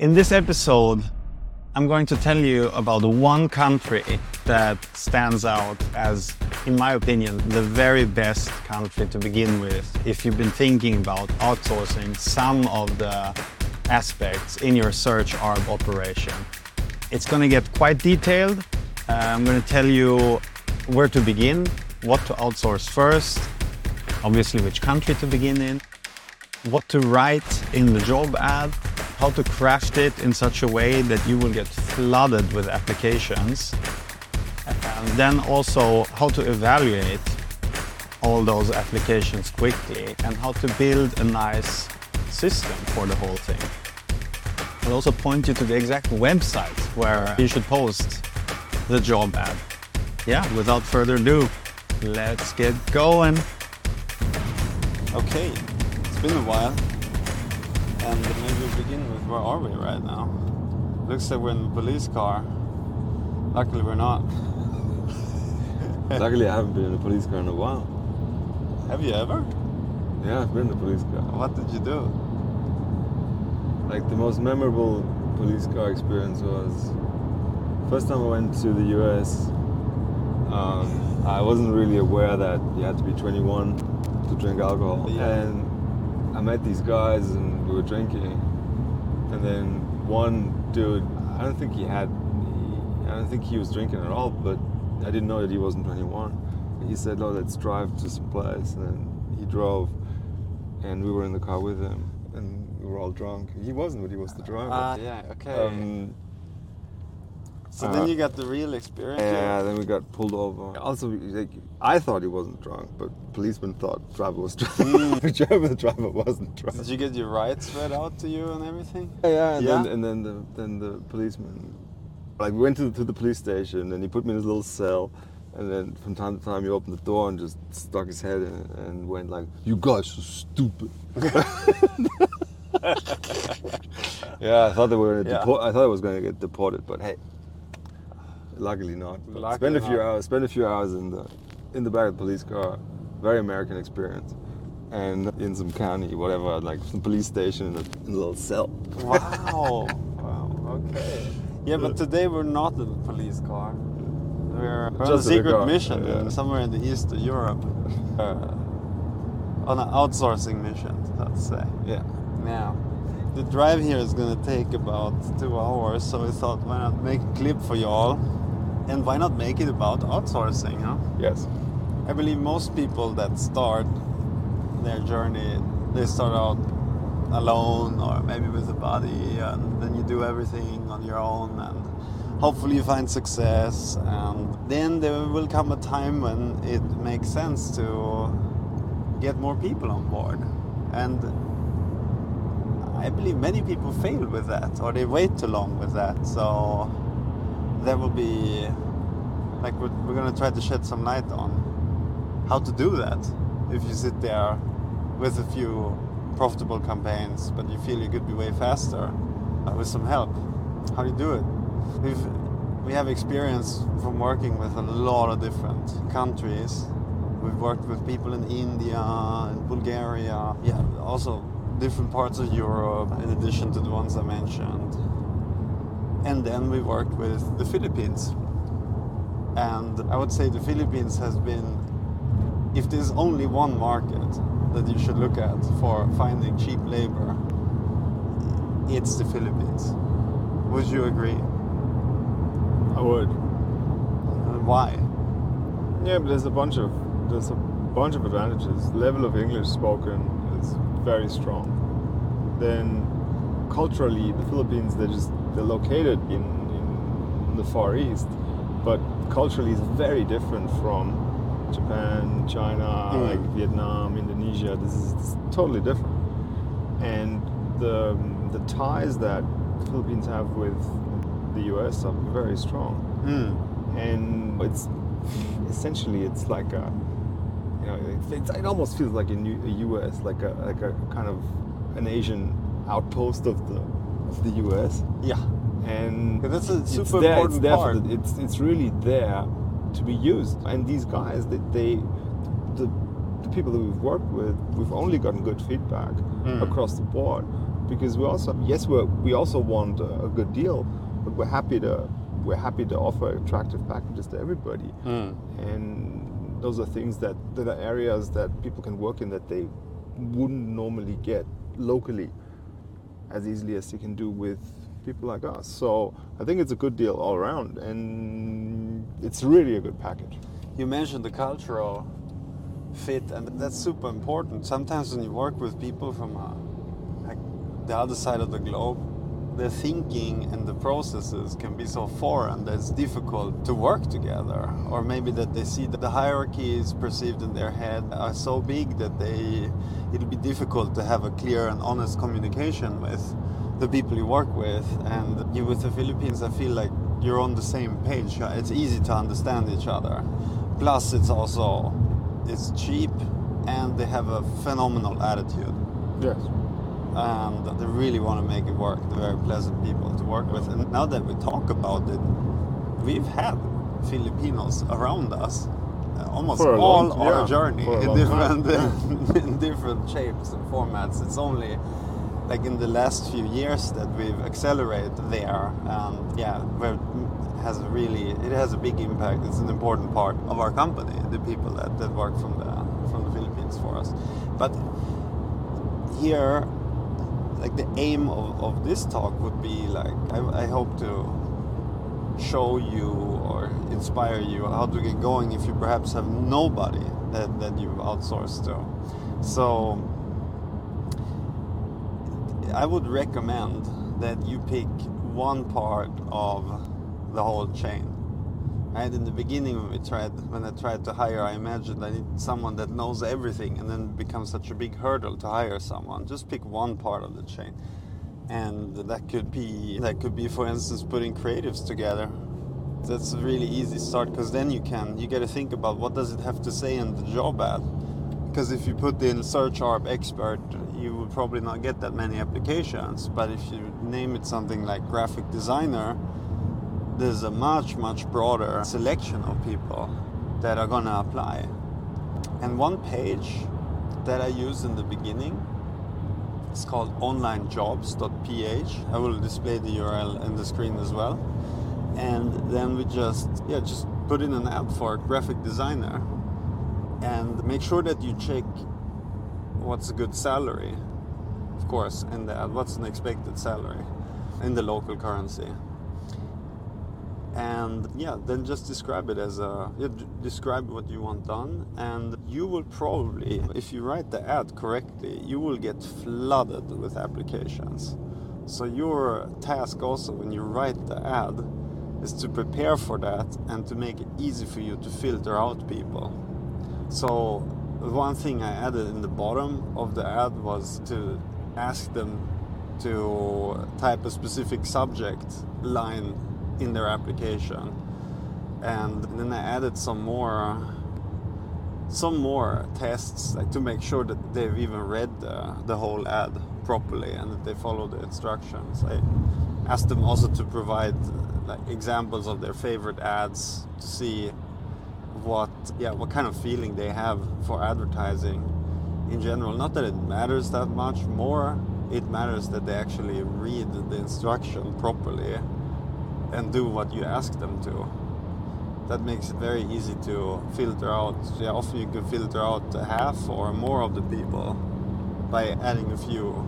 In this episode, I'm going to tell you about one country that stands out as, in my opinion, the very best country to begin with if you've been thinking about outsourcing some of the aspects in your search ARB operation. It's going to get quite detailed. Uh, I'm going to tell you where to begin, what to outsource first, obviously which country to begin in, what to write in the job ad, how to craft it in such a way that you will get flooded with applications, and then also how to evaluate all those applications quickly and how to build a nice system for the whole thing. I'll also point you to the exact website where you should post the job ad. Yeah, without further ado, let's get going. Okay, it's been a while. And maybe we begin with where are we right now? Looks like we're in a police car. Luckily, we're not. Luckily, I haven't been in a police car in a while. Have you ever? Yeah, I've been in a police car. What did you do? Like the most memorable police car experience was first time I went to the US. Um, I wasn't really aware that you had to be 21 to drink alcohol, Yeah. and I met these guys and we were drinking, and then one dude, I don't think he had, I don't think he was drinking at all, but I didn't know that he wasn't 21. He said, "Oh, let's drive to some place," and then he drove, and we were in the car with him, and we were all drunk. He wasn't, but he was the driver. Ah, yeah, okay. Um, so uh, then you got the real experience. yeah, then we got pulled over. Also, like, I thought he wasn't drunk, but policeman thought driver was drunk. Whichever the driver wasn't drunk. Did you get your rights read out to you and everything? Yeah, yeah, and, Yeah? Then, and then the then the policeman, like, we went to, to the police station, and he put me in his little cell, and then from time to time he opened the door and just stuck his head in and went like, "You guys are stupid." yeah, I thought they were. Gonna Yeah. deport, I thought I was going to get deported, but hey, luckily not. Luckily spend a few not. hours. Spend a few hours in the in the back of the police car. Very American experience. And in some county, whatever, like some police station in a, in a little cell. Wow. wow. Okay. Yeah, but today we're not in a police car. We're on a Just a secret mission yeah. somewhere in the east of Europe. Uh, on an outsourcing mission, let's say. Yeah. Now, the drive here is going to take about two hours, so we thought, why not make a clip for y'all? And why not make it about outsourcing, huh? Yes. I believe most people that start their journey, they start out alone or maybe with a buddy, and then you do everything on your own, and hopefully you find success. And then there will come a time when it makes sense to get more people on board. And I believe many people fail with that, or they wait too long with that. So there will be, like, we're, we're gonna try to shed some light on how to do that. If you sit there with a few profitable campaigns but you feel you could be way faster uh, with some help how do you do it? We've, we have experience from working with a lot of different countries. We've worked with people in india and bulgaria yeah also different parts of europe in addition to the ones i mentioned and then we worked with the philippines and i would say the philippines has been if there's only one market that you should look at for finding cheap labor, it's the Philippines. Would you agree? I would. And why? Yeah, but there's a bunch of there's a bunch of advantages. Level of English spoken is very strong. Then culturally, the Philippines they're just they're located in, in the Far East, but culturally is very different from Japan, China, Mm. like Vietnam, Indonesia. This is, this is totally different, and the the ties that the Philippines have with the U.S. are very strong Hmm. and it's essentially it's like a you know it's, it's, it almost feels like a, new, a US like a like a kind of an Asian outpost of the of the US Yeah. and that's a it's super there, important it's part. it's it's really there to be used and these guys they, they the the people that we've worked with we've only gotten good feedback Mm. across the board because we also yes we we also want a, a good deal, but we're happy to we're happy to offer attractive packages to everybody, Mm. and those are things that that are areas that people can work in that they wouldn't normally get locally as easily as you can do with people like us. So I think it's a good deal all around, and it's really a good package. You mentioned the cultural fit, and that's super important. Sometimes when you work with people from uh, like the other side of the globe, their thinking and the processes can be so foreign that it's difficult to work together. Or maybe that they see that the hierarchies perceived in their head are so big that they it'll be difficult to have a clear and honest communication with the people you work with. And you with the Philippines, I feel like you're on the same page. It's easy to understand each other. Plus, it's also it's cheap, and they have a phenomenal attitude Yes. And they really want to make it work. They're very pleasant people to work with. And now that we talk about it, we've had Filipinos around us uh, almost For all long- our yeah, journey in different in different shapes and formats. It's only like in the last few years that we've accelerated there. And yeah, where it has a really it has a big impact. It's an important part of our company. The people that, that work from the from the Philippines for us, but here like the aim of, of this talk would be like I, I hope to show you or inspire you how to get going if you perhaps have nobody that, that you've outsourced to. So i would recommend that you pick one part of the whole chain Right in the beginning, when we tried, when I tried to hire, I imagined I need someone that knows everything, and then it becomes such a big hurdle to hire someone. Just pick one part of the chain, and that could be that could be, for instance, putting creatives together. That's a really easy start because then you can you got to think about what does it have to say in the job ad. Because if you put in search ARB expert, you will probably not get that many applications. But if you name it something like graphic designer, there's a much much broader selection of people that are gonna apply. And one page that i use in the beginning is called onlinejobs.ph i will display the url in the screen as well. And then we just yeah just put in an ad for a graphic designer and make sure that you check what's a good salary of course the ad uh, what's an expected salary in the local currency and yeah then just describe it as a yeah, describe what you want done. And you will probably if you write the ad correctly you will get flooded with applications. So your task also when you write the ad is to prepare for that and to make it easy for you to filter out people. So one thing i added in the bottom of the ad was to ask them to type a specific subject line in their application. And then i added some more some more tests like to make sure that they've even read the, the whole ad properly and that they follow the instructions. I asked them also to provide like examples of their favorite ads to see what yeah what kind of feeling they have for advertising in general. Not that it matters that much more it matters that they actually read the instruction properly and do what you ask them to. That makes it very easy to filter out. Yeah, often you can filter out half or more of the people by adding a few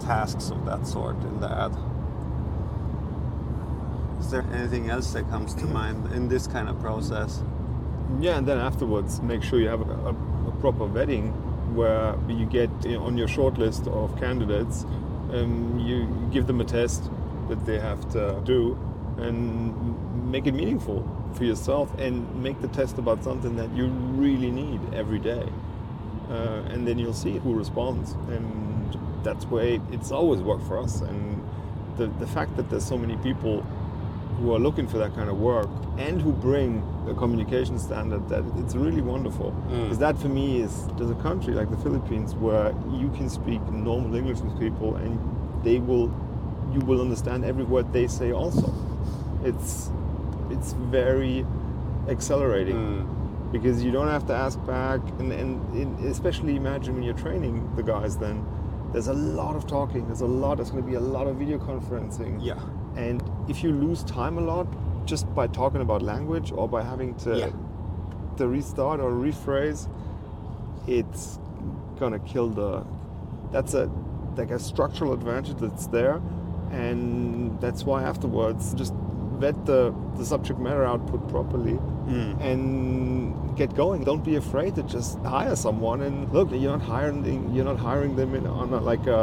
tasks of that sort in the ad. Is there anything else that comes to mind in this kind of process? Yeah, and then afterwards, make sure you have a, a, a proper vetting where you get you know, on your short list of candidates, um, you, you give them a test that they have to do and make it meaningful for yourself and make the test about something that you really need every day. Uh, and then you'll see who responds. And that's why it's always worked for us. And the, the fact that there's so many people who are looking for that kind of work and who bring a communication standard that it's really wonderful. Because that for me is there's a country like the Philippines where you can speak normal English with people and they will you will understand every word they say also. It's it's very accelerating mm. because you don't have to ask back and, and, and especially imagine when you're training the guys then there's a lot of talking. There's a lot. There's going to be a lot of video conferencing. Yeah. And if you lose time a lot just by talking about language or by having to Yeah. to restart or rephrase, it's gonna kill the. That's a like a structural advantage that's there, and that's why afterwards just vet the the subject matter output properly Mm. and get going. Don't be afraid to just hire someone. And look, you're not hiring you're not hiring them in, on a, like a,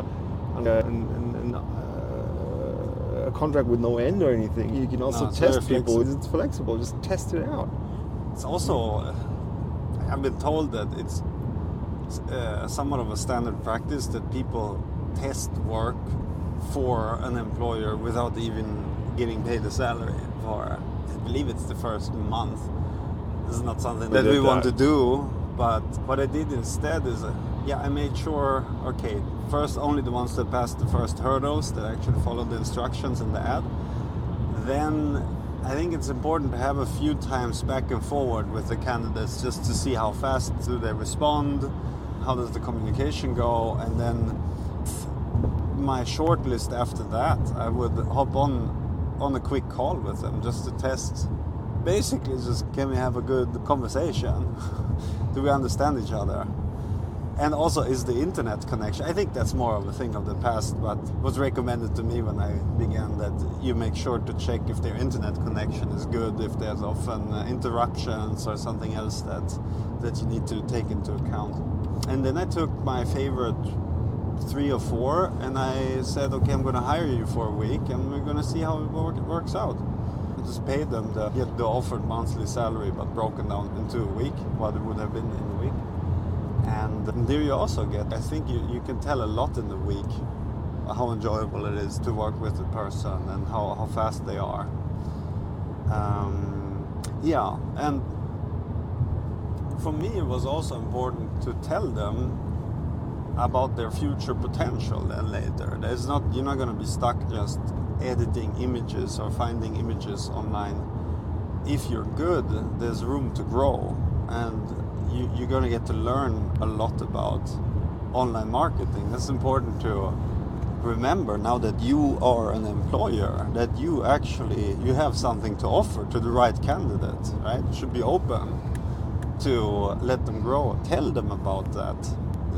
on a, an, an, uh, a contract with no end or anything. You can also No, test people. flexible. It's flexible. Just test it out. It's also, uh, I've been told that it's uh, somewhat of a standard practice that people test work for an employer without even getting paid a salary for, I believe it's the first month. This is not something We that we want to do, but what I did instead is, uh, yeah, I made sure, okay, first only the ones that passed the first hurdles that actually followed the instructions in the ad then I think it's important to have a few times back and forward with the candidates just to see how fast do they respond, how does the communication go, and then my short list after that, I would hop on on a quick call with them just to test. Basically, just can we have a good conversation? do we understand each other? And also, is the internet connection? I think that's more of a thing of the past, but was recommended to me when I began that you make sure to check if their internet connection is good, if there's often uh, interruptions or something else that that you need to take into account. And then I took my favorite three or four, and I said, okay, I'm going to hire you for a week, and we're going to see how it work, works out. I just paid them the, the offered monthly salary, but broken down into a week, what it would have been in a week. And there you also get, I think you, you can tell a lot in a week how enjoyable it is to work with the person and how, how fast they are. Um, yeah, and for me, it was also important to tell them about their future potential then later. There's not you're not going to be stuck just editing images or finding images online. If you're good, there's room to grow, and you, you're going to get to learn a lot about online marketing. That's important to remember now that you are an employer that you actually you have something to offer to the right candidate right you should be open to let them grow tell them about that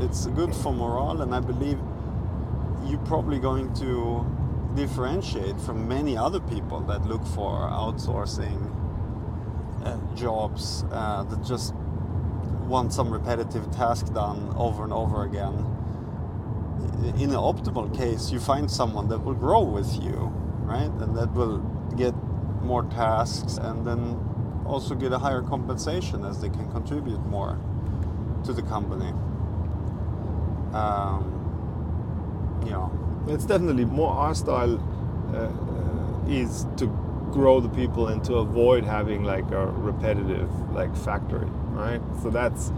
it's good for morale and i believe you're probably going to differentiate from many other people that look for outsourcing uh, jobs uh, that just want some repetitive task done over and over again in an optimal case, you find someone that will grow with you, right? And that will get more tasks and then also get a higher compensation as they can contribute more to the company. Um, you know, It's definitely more our style uh, uh, is to grow the people and to avoid having like a repetitive like factory, right? So that's,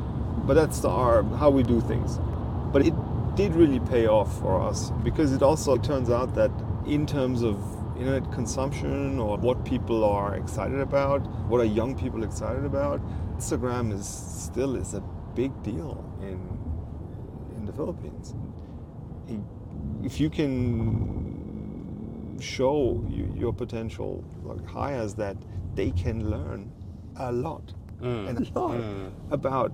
but that's the our how we do things. But it did really pay off for us because it also turns out that in terms of internet consumption or what people are excited about, what are young people excited about, Instagram is still is a big deal in in the Philippines. If you can show you, your potential like hires that they can learn a lot. Mm. And a lot mm. about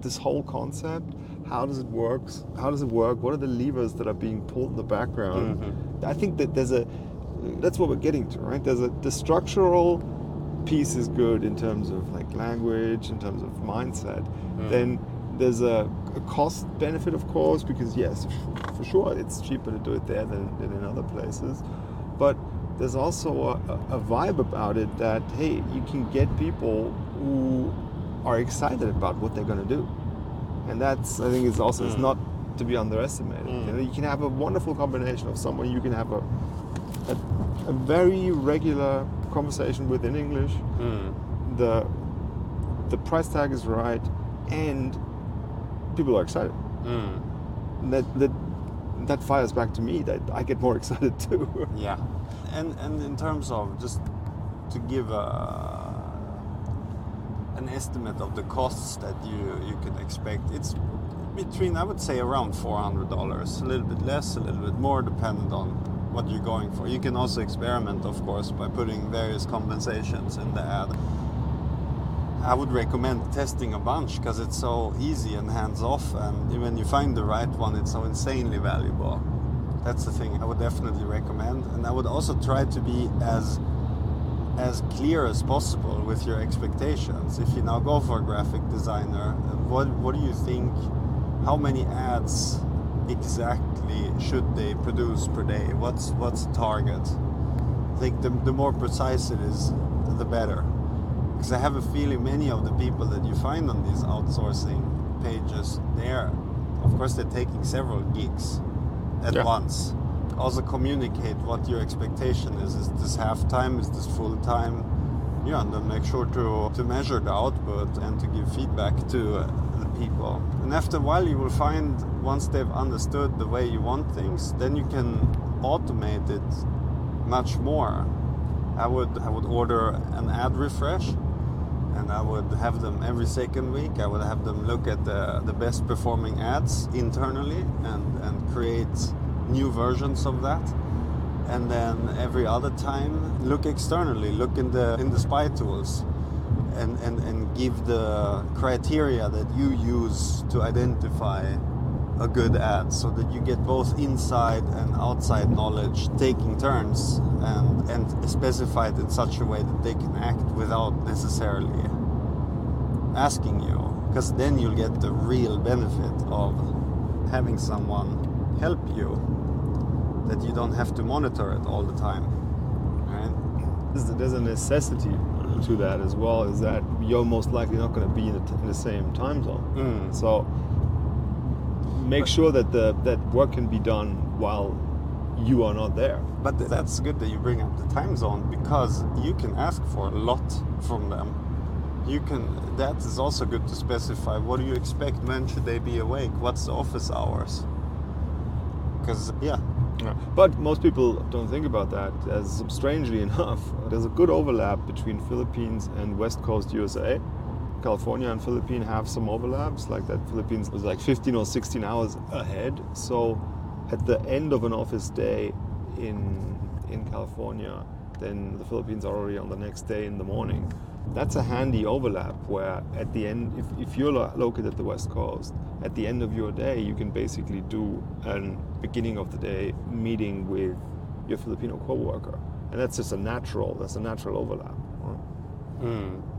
this whole concept how does it work how does it work what are the levers that are being pulled in the background? Mm-hmm. I think that there's a that's what we're getting to right? There's a the structural piece is good in terms of like language in terms of mindset. Mm. Then there's a, a cost benefit of course because yes for sure it's cheaper to do it there than, than in other places. But there's also a, a vibe about it that hey you can get people who are excited about what they're going to do. And that's i think is also is hmm. not to be underestimated. Hmm. You know you can have a wonderful combination of someone you can have a a, a very regular conversation with in english. Hmm. The the price tag is right and people are excited And that that that fires back to me that i get more excited too yeah. And and in terms of just to give a an estimate of the costs that you you can expect, it's between, I would say, around $400. A little bit less, a little bit more, dependent on what you're going for. You can also experiment, of course, by putting various compensations in the ad. I would recommend testing a bunch because it's so easy and hands off, and when you find the right one, it's so insanely valuable. That's the thing I would definitely recommend, and I would also try to be as as clear as possible with your expectations. If you now go for a graphic designer, what what do you think? How many ads exactly should they produce per day? What's what's the target? I think the, the more precise it is, the better because I have a feeling many of the people that you find on these outsourcing pages, they're, of course, they're taking several gigs at Yeah. once. Also communicate what your expectation is. Is this half time? Is this full time? Yeah, and then make sure to, to measure the output and to give feedback to uh, the people. And after a while, you will find once they've understood the way you want things, then you can automate it much more. I would I would order an ad refresh and I would have them every second week. I would have them look at the, the best performing ads internally and, and create new versions of that. And then every other time look externally, look in the in the spy tools and, and, and give the criteria that you use to identify a good ad so that you get both inside and outside knowledge taking turns and, and specify it in such a way that they can act without necessarily asking you because then you'll get the real benefit of having someone help you that you don't have to monitor it all the time right There's, a necessity to that as well. Is that you're most likely not going to be in the, t- in the same time zone. Mm. So make sure that the that work can be done while you are not there. But that's good that you bring up the time zone because you can ask for a lot from them. You can. That is also good to specify. What do you expect? When should they be awake? What's the office hours? Because yeah, But most people don't think about that. As strangely enough, there's a good overlap between Philippines and West Coast USA. California and Philippines have some overlaps, like that Philippines was like 15 or 16 hours ahead. So at the end of an office day in in California, then the Philippines are already on the next day in the morning. That's a handy overlap where at the end, if, if you're located at the West Coast, at the end of your day, you can basically do an beginning of the day meeting with your Filipino coworker. And that's just a natural, that's a natural overlap. right? Hmm.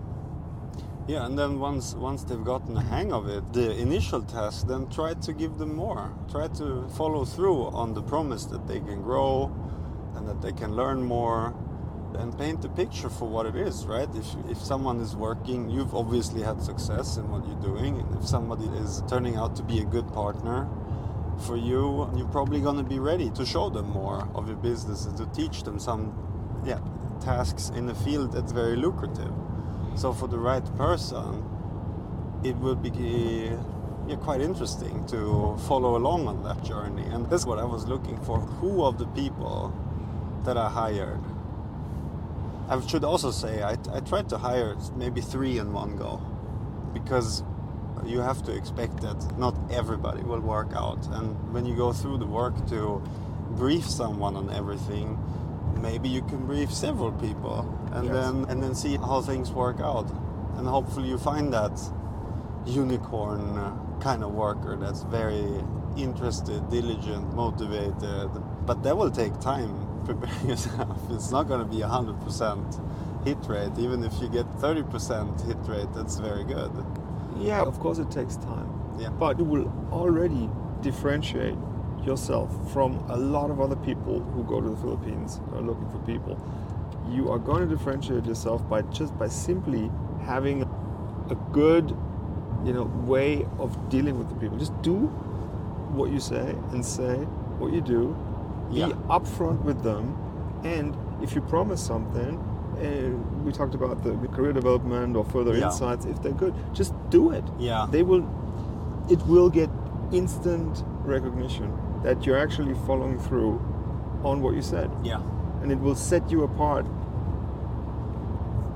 Yeah, and then once once they've gotten the hang of it, the initial task, then try to give them more. Try to follow through on the promise that they can grow, and that they can learn more, and paint the picture for what it is. Right? If if someone is working, you've obviously had success in what you're doing, and if somebody is turning out to be a good partner. For you, you're probably going to be ready to show them more of your business and to teach them some, yeah, tasks in a field that's very lucrative. So for the right person, it will be yeah, quite interesting to follow along on that journey. And that's what I was looking for. Who of the people that I hired? I should also say I, I tried to hire maybe three in one go because you have to expect that not everybody will work out. And when you go through the work to brief someone on everything, maybe you can brief several people and Yes. then and then see how things work out. And hopefully you find that unicorn uh, kind of worker that's very interested, diligent, motivated. But that will take time. Prepare yourself. It's not going to be a hundred percent hit rate. Even if you get thirty percent hit rate, that's very good. Yeah, of course it takes time. Yeah. But you will already differentiate yourself from a lot of other people who go to the Philippines are looking for people. You are going to differentiate yourself by just by simply having a good, you know, way of dealing with the people. Just do what you say and say what you do. Be upfront with them, and if you promise something, and we talked about the career development or further Yeah. insights, if they're good, just do it Yeah. they will it will get instant recognition that you're actually following through on what you said Yeah. and it will set you apart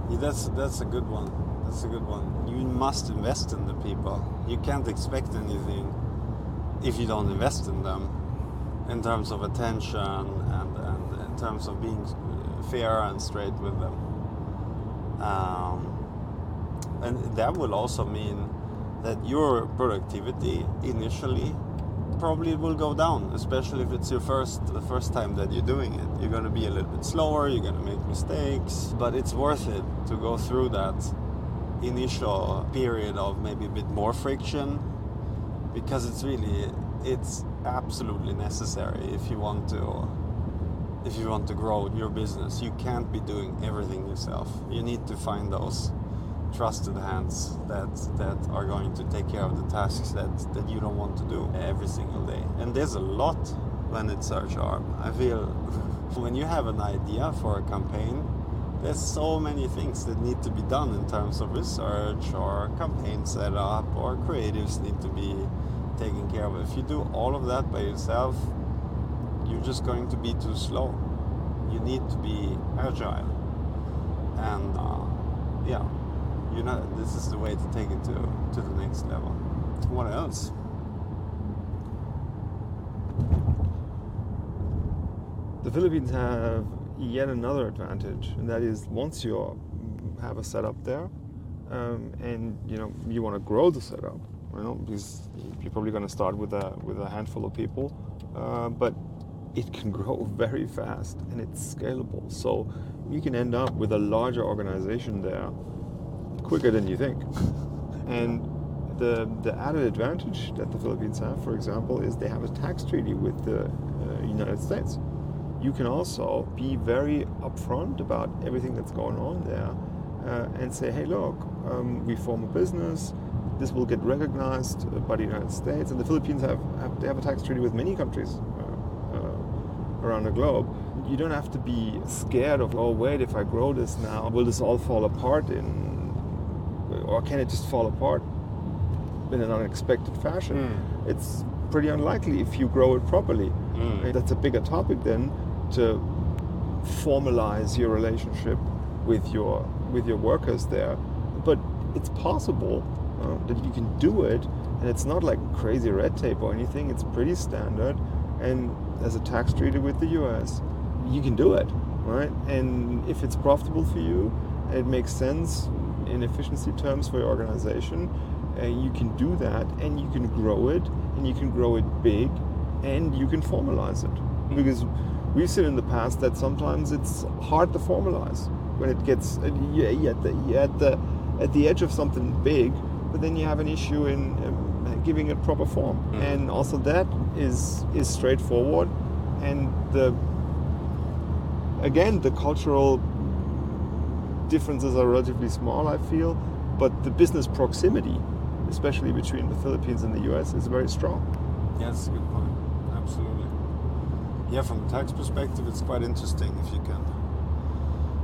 Yeah, that's that's a good one. That's a good one. You must invest in the people. You can't expect anything if you don't invest in them in terms of attention and, and in terms of being fair and straight with them. Um, and that will also mean that your productivity initially probably it will go down, especially if it's your first the first time that you're doing it. You're gonna be a little bit slower, you're gonna make mistakes, but it's worth it to go through that initial period of maybe a bit more friction because it's really it's absolutely necessary if you want to if you want to grow your business you can't be doing everything yourself you need to find those trusted hands that that are going to take care of the tasks that that you don't want to do every single day. And there's a lot when it's search ARB i feel when you have an idea for a campaign there's so many things that need to be done in terms of research or campaign setup or creatives need to be taken care of. If you do all of that by yourself you're just going to be too slow. You need to be agile. And uh, yeah you know this is the way to take it to to the next level what else The Philippines have yet another advantage, and that is once you have a setup there, um, and you know you want to grow the setup, you know, because you're probably going to start with a with a handful of people, uh, but it can grow very fast and it's scalable. So you can end up with a larger organization there quicker than you think. And the the added advantage that the Philippines have, for example, is they have a tax treaty with the uh, United States. You can also be very upfront about everything that's going on there uh, and say, hey, look, um, we form a business. This will get recognized uh, by the United States, and the Philippines have, have they have a tax treaty with many countries uh, uh, around the globe. You don't have to be scared of, oh, wait, if I grow this now, will this all fall apart in, or can it just fall apart in an unexpected fashion? Mm. It's pretty unlikely if you grow it properly. Mm. That's a bigger topic then to formalize your relationship with your with your workers there. But it's possible uh, that you can do it, and it's not like crazy red tape or anything. It's pretty standard, and as a tax treaty with the U.S., you can do it, right? And if it's profitable for you, it makes sense in efficiency terms for your organization. Uh, you can do that, and you can grow it, and you can grow it big, and you can formalize it because we've seen in the past that sometimes it's hard to formalize when it gets uh, yeah, at the yeah, at the at the edge of something big, but then you have an issue in um, giving it proper form, Mm. and also that is is straightforward, and the again the cultural differences are relatively small, I feel, but the business proximity, especially between the Philippines and the US, is very strong. Yeah, that's a good point. Absolutely. Yeah, from a tax perspective, it's quite interesting if you can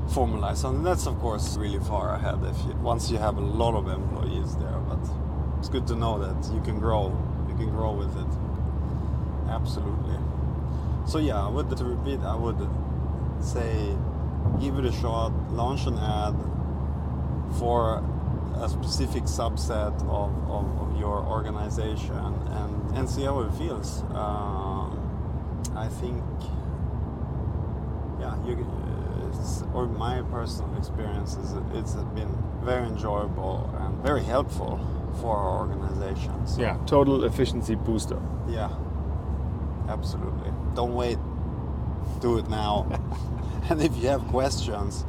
formalize something. That's of course really far ahead if you once you have a lot of employees there. But it's good to know that you can grow. You can grow with it. Absolutely. So yeah, I would to repeat, I would say give it a shot. Launch an ad for a specific subset of, of, of your organization and, and see how it feels. Um, I think, yeah, you, it's, or my personal experience is it's been very enjoyable and very helpful for our organization. So, Yeah, total efficiency booster. yeah, absolutely. Don't wait. Do it now. and if you have questions,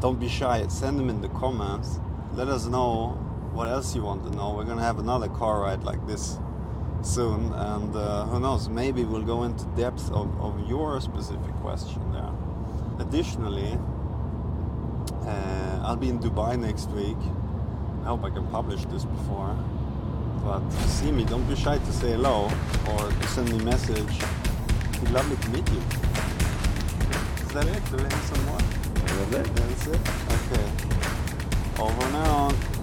don't be shy. Send them in the comments. Let us know what else you want to know. We're gonna have another car ride like this soon, and uh, who knows? Maybe we'll go into depth of, of your specific question there. Additionally, uh, I'll be in Dubai next week. I hope I can publish this before. But see me, don't be shy to say hello or to send me a message. It'd lovely to meet you. Is that it? Do we have some more? That's it. That's it? Okay. Over and out.